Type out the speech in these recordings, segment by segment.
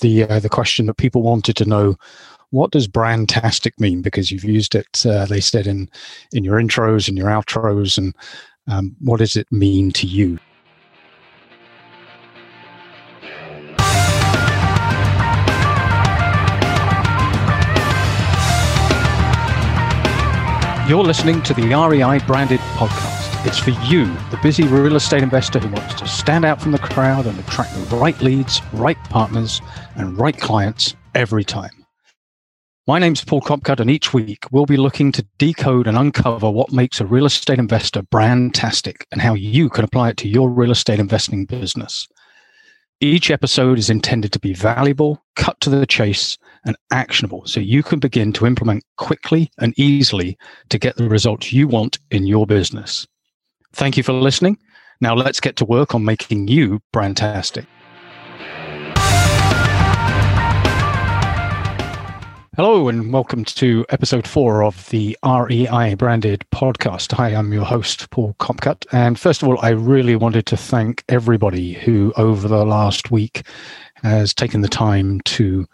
the uh, the question that people wanted to know what does brandtastic mean because you've used it uh, they said in in your intros and your outros and um, what does it mean to you You're listening to the REI branded podcast. It's for you, the busy real estate investor who wants to stand out from the crowd and attract the right leads, right partners, and right clients every time. My name's Paul Copcutt, and each week we'll be looking to decode and uncover what makes a real estate investor brandtastic and how you can apply it to your real estate investing business. Each episode is intended to be valuable, cut to the chase, and actionable so you can begin to implement quickly and easily to get the results you want in your business. Thank you for listening. Now let's get to work on making you brandtastic. Hello and welcome to episode four of the REI branded podcast. Hi, I'm your host, Paul Copcutt. And first of all, I really wanted to thank everybody who over the last week has taken the time to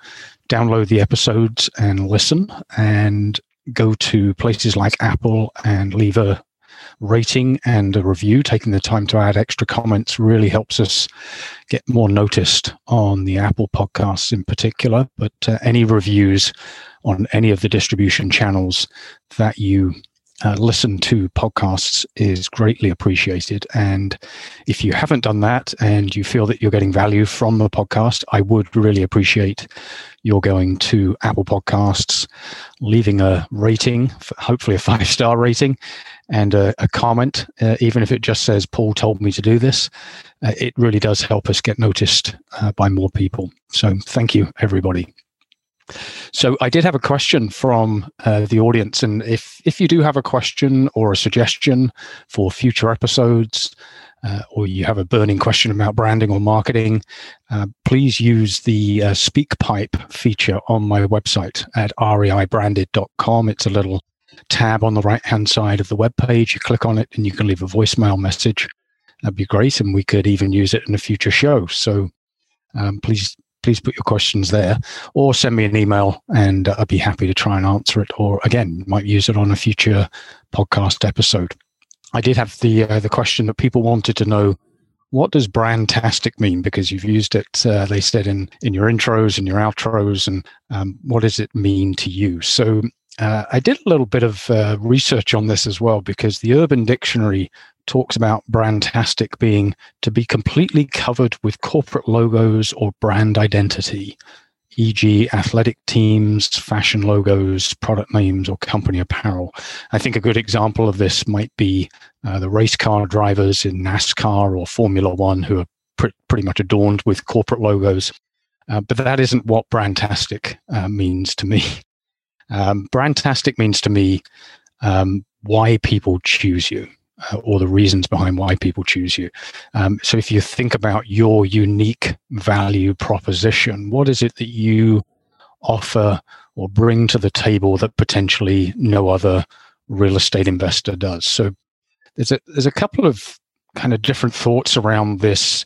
download the episodes and listen and go to places like Apple and leave a rating and a review. Taking the time to add extra comments really helps us get more noticed on the Apple podcasts in particular. But uh, any reviews on any of the distribution channels that you uh, listen to podcasts is greatly appreciated. And if you haven't done that and you feel that you're getting value from the podcast, I would really appreciate your going to Apple Podcasts, leaving a rating, hopefully a five star rating, and a, a comment, uh, even if it just says, Paul told me to do this. Uh, it really does help us get noticed uh, by more people. So thank you, everybody. So I did have a question from uh, the audience, and if if you do have a question or a suggestion for future episodes, uh, or you have a burning question about branding or marketing, uh, please use the uh, SpeakPipe feature on my website at reibranded.com. It's a little tab on the right hand side of the web page. You click on it, and you can leave a voicemail message. That'd be great, and we could even use it in a future show. So um, please please put your questions there or send me an email and I'd be happy to try and answer it. Or again, might use it on a future podcast episode. I did have the uh, the question that people wanted to know what does brandtastic mean because you've used it uh, they said in in your intros and your outros and um, what does it mean to you so uh, i did a little bit of uh, research on this as well because the urban dictionary talks about brandtastic being to be completely covered with corporate logos or brand identity, e.g., athletic teams, fashion logos, product names, or company apparel. I think a good example of this might be uh, the race car drivers in NASCAR or Formula One who are pr- pretty much adorned with corporate logos. Uh, but that isn't what brandtastic uh, means to me. Um, brandtastic means to me um, why people choose you uh, or the reasons behind why people choose you. Um, so if you think about your unique value proposition, what is it that you offer or bring to the table that potentially no other real estate investor does? So there's a there's a couple of kind of different thoughts around this.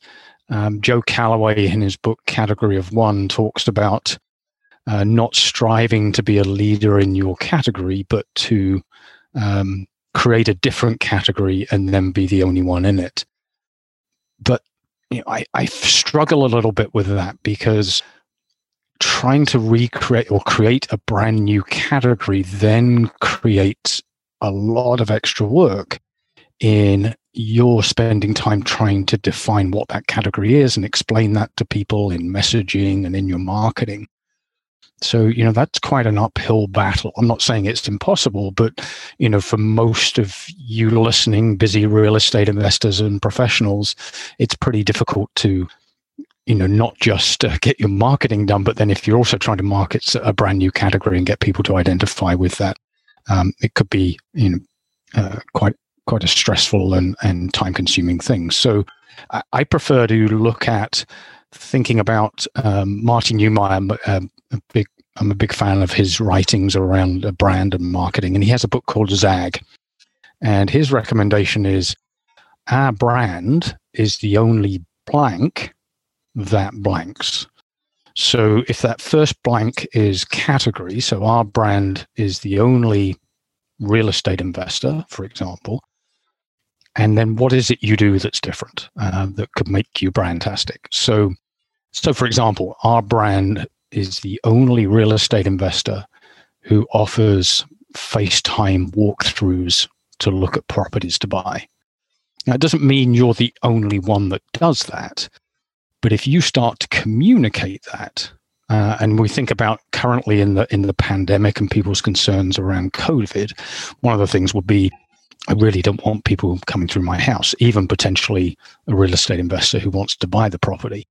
Um, Joe Calloway, in his book Category of One, talks about uh, not striving to be a leader in your category, but to um, create a different category and then be the only one in it. But you know, I, I struggle a little bit with that because trying to recreate or create a brand new category then creates a lot of extra work in you're spending time trying to define what that category is and explain that to people in messaging and in your marketing. So, you know, that's quite an uphill battle. I'm not saying it's impossible, but, you know, for most of you listening, busy real estate investors and professionals, it's pretty difficult to, you know, not just uh, get your marketing done, but then if you're also trying to market a brand new category and get people to identify with that, um, it could be, you know, uh, quite quite a stressful and, and time consuming thing. So I, I prefer to look at thinking about um, Martin Neumeier, um, a big I'm a big fan of his writings around brand and marketing, and he has a book called Zag. And his recommendation is our brand is the only blank that blanks. So if that first blank is category, so our brand is the only real estate investor, for example, and then what is it you do that's different uh, that could make you brandtastic? So, so for example, our brand is the only real estate investor who offers FaceTime walkthroughs to look at properties to buy. Now, it doesn't mean you're the only one that does that, but if you start to communicate that, uh, and we think about currently in the in the pandemic and people's concerns around COVID, one of the things would be I really don't want people coming through my house, even potentially a real estate investor who wants to buy the property.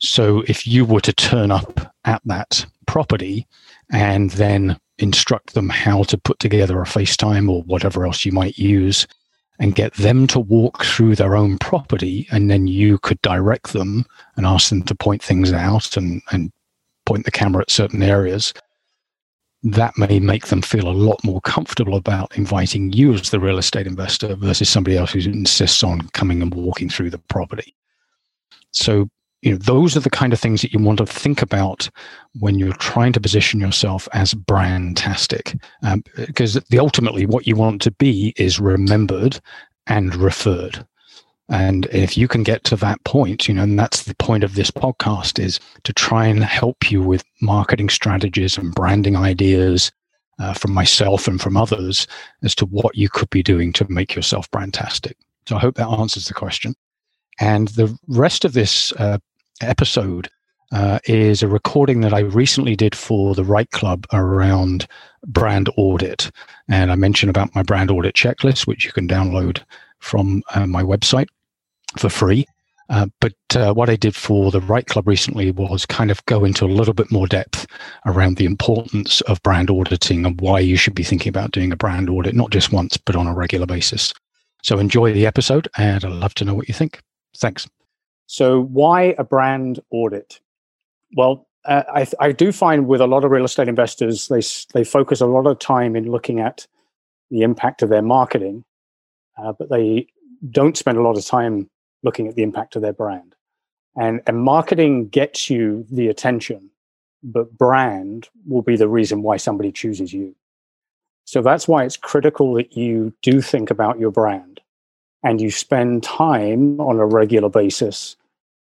So if you were to turn up at that property and then instruct them how to put together a FaceTime or whatever else you might use and get them to walk through their own property and then you could direct them and ask them to point things out and, and point the camera at certain areas that may make them feel a lot more comfortable about inviting you as the real estate investor versus somebody else who insists on coming and walking through the property. So you know those are the kind of things that you want to think about when you're trying to position yourself as brandtastic. Um, because the ultimately what you want to be is remembered and referred and if you can get to that point you know and that's the point of this podcast is to try and help you with marketing strategies and branding ideas uh, from myself and from others as to what you could be doing to make yourself brandtastic so i hope that answers the question and the rest of this uh, episode uh, is a recording that I recently did for the Right Club around brand audit. And I mentioned about my brand audit checklist, which you can download from uh, my website for free. Uh, but uh, what I did for the Right Club recently was kind of go into a little bit more depth around the importance of brand auditing and why you should be thinking about doing a brand audit, not just once, but on a regular basis. So enjoy the episode, and I'd love to know what you think. Thanks. So, why a brand audit? Well, uh, I, I, do find with a lot of real estate investors, they they focus a lot of time in looking at the impact of their marketing, uh, but they don't spend a lot of time looking at the impact of their brand. And and marketing gets you the attention, but brand will be the reason why somebody chooses you. So that's why it's critical that you do think about your brand and you spend time on a regular basis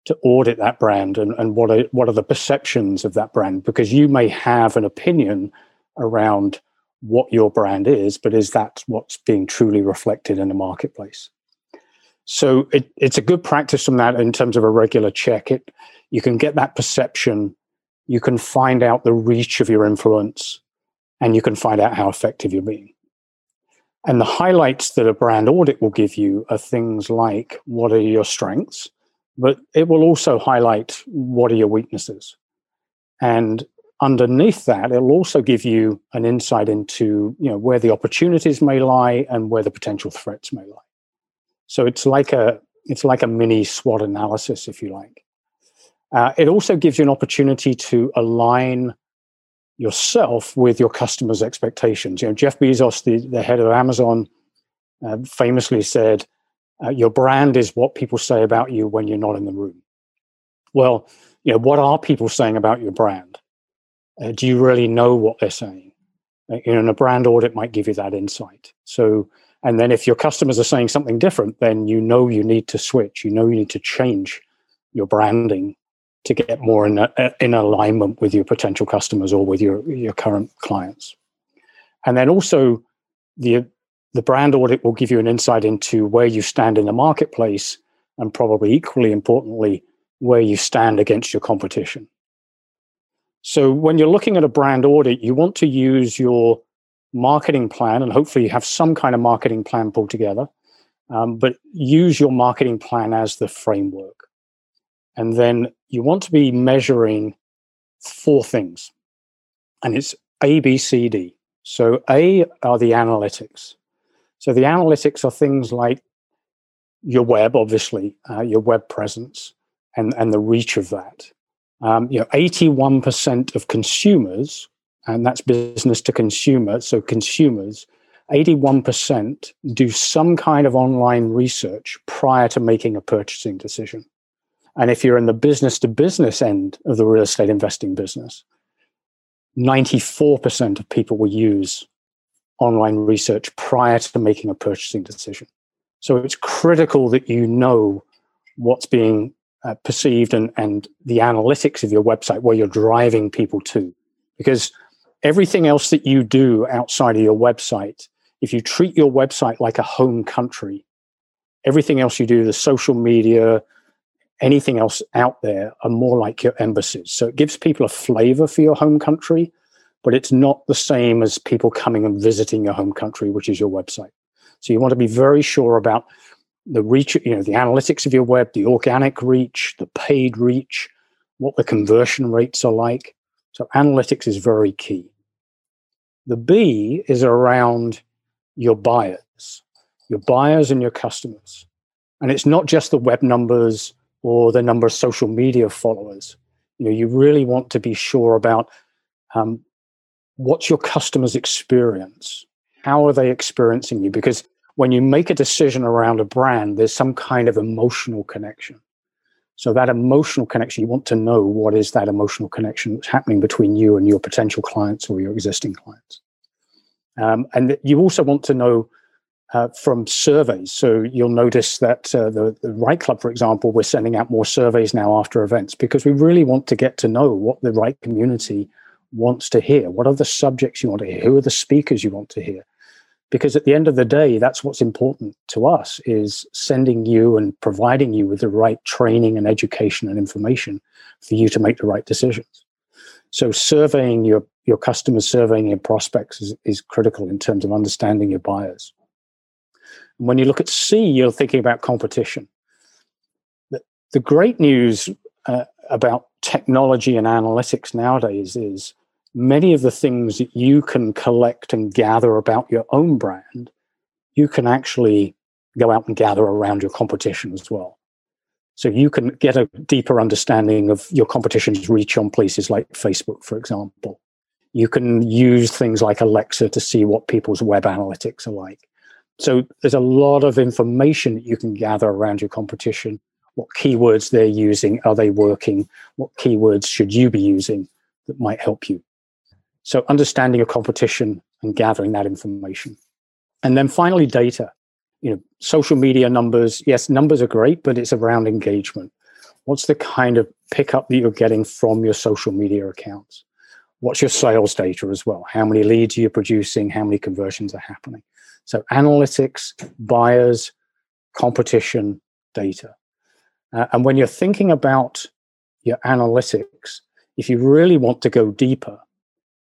to audit that brand and, and what are what are the perceptions of that brand because you may have an opinion around what your brand is but is that what's being truly reflected in the marketplace? So it, it's a good practice from that in terms of a regular check. It you can get that perception you can find out the reach of your influence and you can find out how effective you're being. And the highlights that a brand audit will give you are things like what are your strengths, but it will also highlight what are your weaknesses. And underneath that, it'll also give you an insight into you know where the opportunities may lie and where the potential threats may lie. So it's like a it's like a mini SWOT analysis, if you like. Uh, it also gives you an opportunity to align yourself with your customers' expectations. You know, Jeff Bezos, the, the head of Amazon, uh, famously said, uh, "Your brand is what people say about you when you're not in the room." Well, you know, what are people saying about your brand? Uh, do you really know what they're saying? Uh, you know, and a brand audit might give you that insight. So, and then if your customers are saying something different, then you know you need to switch. You know you need to change your branding to get more in, a, in alignment with your potential customers or with your, your current clients. And then also the, the brand audit will give you an insight into where you stand in the marketplace and probably equally importantly, where you stand against your competition. So when you're looking at a brand audit, you want to use your marketing plan, and hopefully you have some kind of marketing plan pulled together. Um, but use your marketing plan as the framework. And then you want to be measuring four things. And it's A, B, C, D. So A are the analytics. So the analytics are things like your web, obviously, uh, your web presence and, and the reach of that. Um, you know, 81% of consumers, and that's business to consumer, so consumers, 81% do some kind of online research prior to making a purchasing decision. And if you're in the business to business end of the real estate investing business, 94% of people will use online research prior to making a purchasing decision. So it's critical that you know what's being uh, perceived and, and the analytics of your website, where you're driving people to. Because everything else that you do outside of your website, if you treat your website like a home country, everything else you do, the social media, anything else out there, are more like your embassies. So it gives people a flavor for your home country, but it's not the same as people coming and visiting your home country, which is your website. So you want to be very sure about the reach, you know, the analytics of your web, the organic reach, the paid reach, what the conversion rates are like. So analytics is very key. The B is around your buyers, your buyers and your customers. And it's not just the web numbers or the number of social media followers. You know, you really want to be sure about um, what's your customer's experience. How are they experiencing you? Because when you make a decision around a brand, there's some kind of emotional connection. So that emotional connection, you want to know what is that emotional connection that's happening between you and your potential clients or your existing clients. Um, and you also want to know uh, from surveys. So you'll notice that uh, the, the Right Club, for example, we're sending out more surveys now after events because we really want to get to know what the right community wants to hear. What are the subjects you want to hear? Who are the speakers you want to hear? Because at the end of the day that's what's important to us is sending you and providing you with the right training and education and information for you to make the right decisions. So surveying your your customers surveying your prospects is, is critical in terms of understanding your buyers. And when you look at c you're thinking about competition. The, the great news uh, about technology and analytics nowadays is many of the things that you can collect and gather about your own brand, you can actually go out and gather around your competition as well. So you can get a deeper understanding of your competition's reach on places like Facebook, for example. You can use things like Alexa to see what people's web analytics are like. So there's a lot of information that you can gather around your competition. What keywords they're using? Are they working? What keywords should you be using that might help you? So understanding your competition and gathering that information. And then finally, data. You know, social media numbers, yes, numbers are great, but it's around engagement. What's the kind of pickup that you're getting from your social media accounts? What's your sales data as well? How many leads are you producing? How many conversions are happening? So analytics, buyers, competition, data. Uh, and when you're thinking about your analytics, if you really want to go deeper,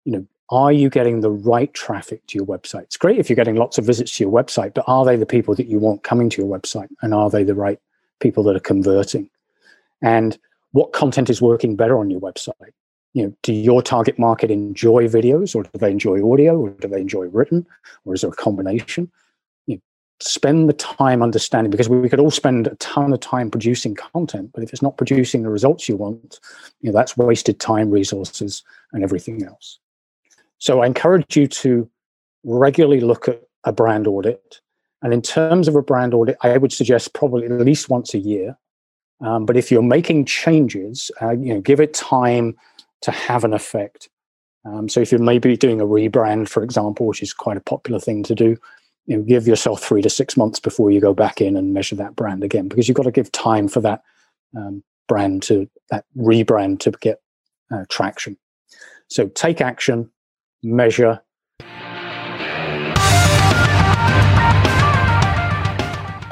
you know, are you getting the right traffic to your website? It's great if you're getting lots of visits to your website, but are they the people that you want coming to your website? And are they the right people that are converting? And what content is working better on your website? You know, do your target market enjoy videos or do they enjoy audio or do they enjoy written or is there a combination? You know, spend the time understanding because we could all spend a ton of time producing content, but if it's not producing the results you want, you know, that's wasted time, resources, and everything else. So I encourage you to regularly look at a brand audit. And in terms of a brand audit, I would suggest probably at least once a year. Um, but if you're making changes, uh, you know, give it time to have an effect. Um, so if you're maybe doing a rebrand, for example, which is quite a popular thing to do, you know, give yourself three to six months before you go back in and measure that brand again, because you've got to give time for that um, brand to that rebrand to get uh, traction. So take action, measure.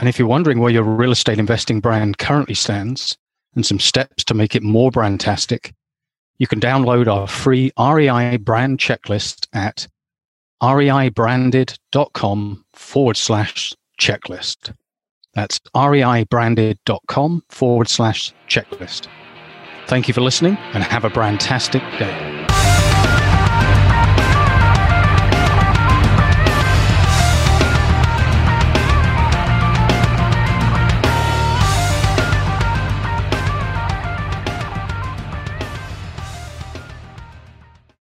And if you're wondering where your real estate investing brand currently stands and some steps to make it more brandtastic, you can download our free REI brand checklist at reibranded.com forward slash checklist. That's reibranded.com forward slash checklist. Thank you for listening and have a brandtastic day.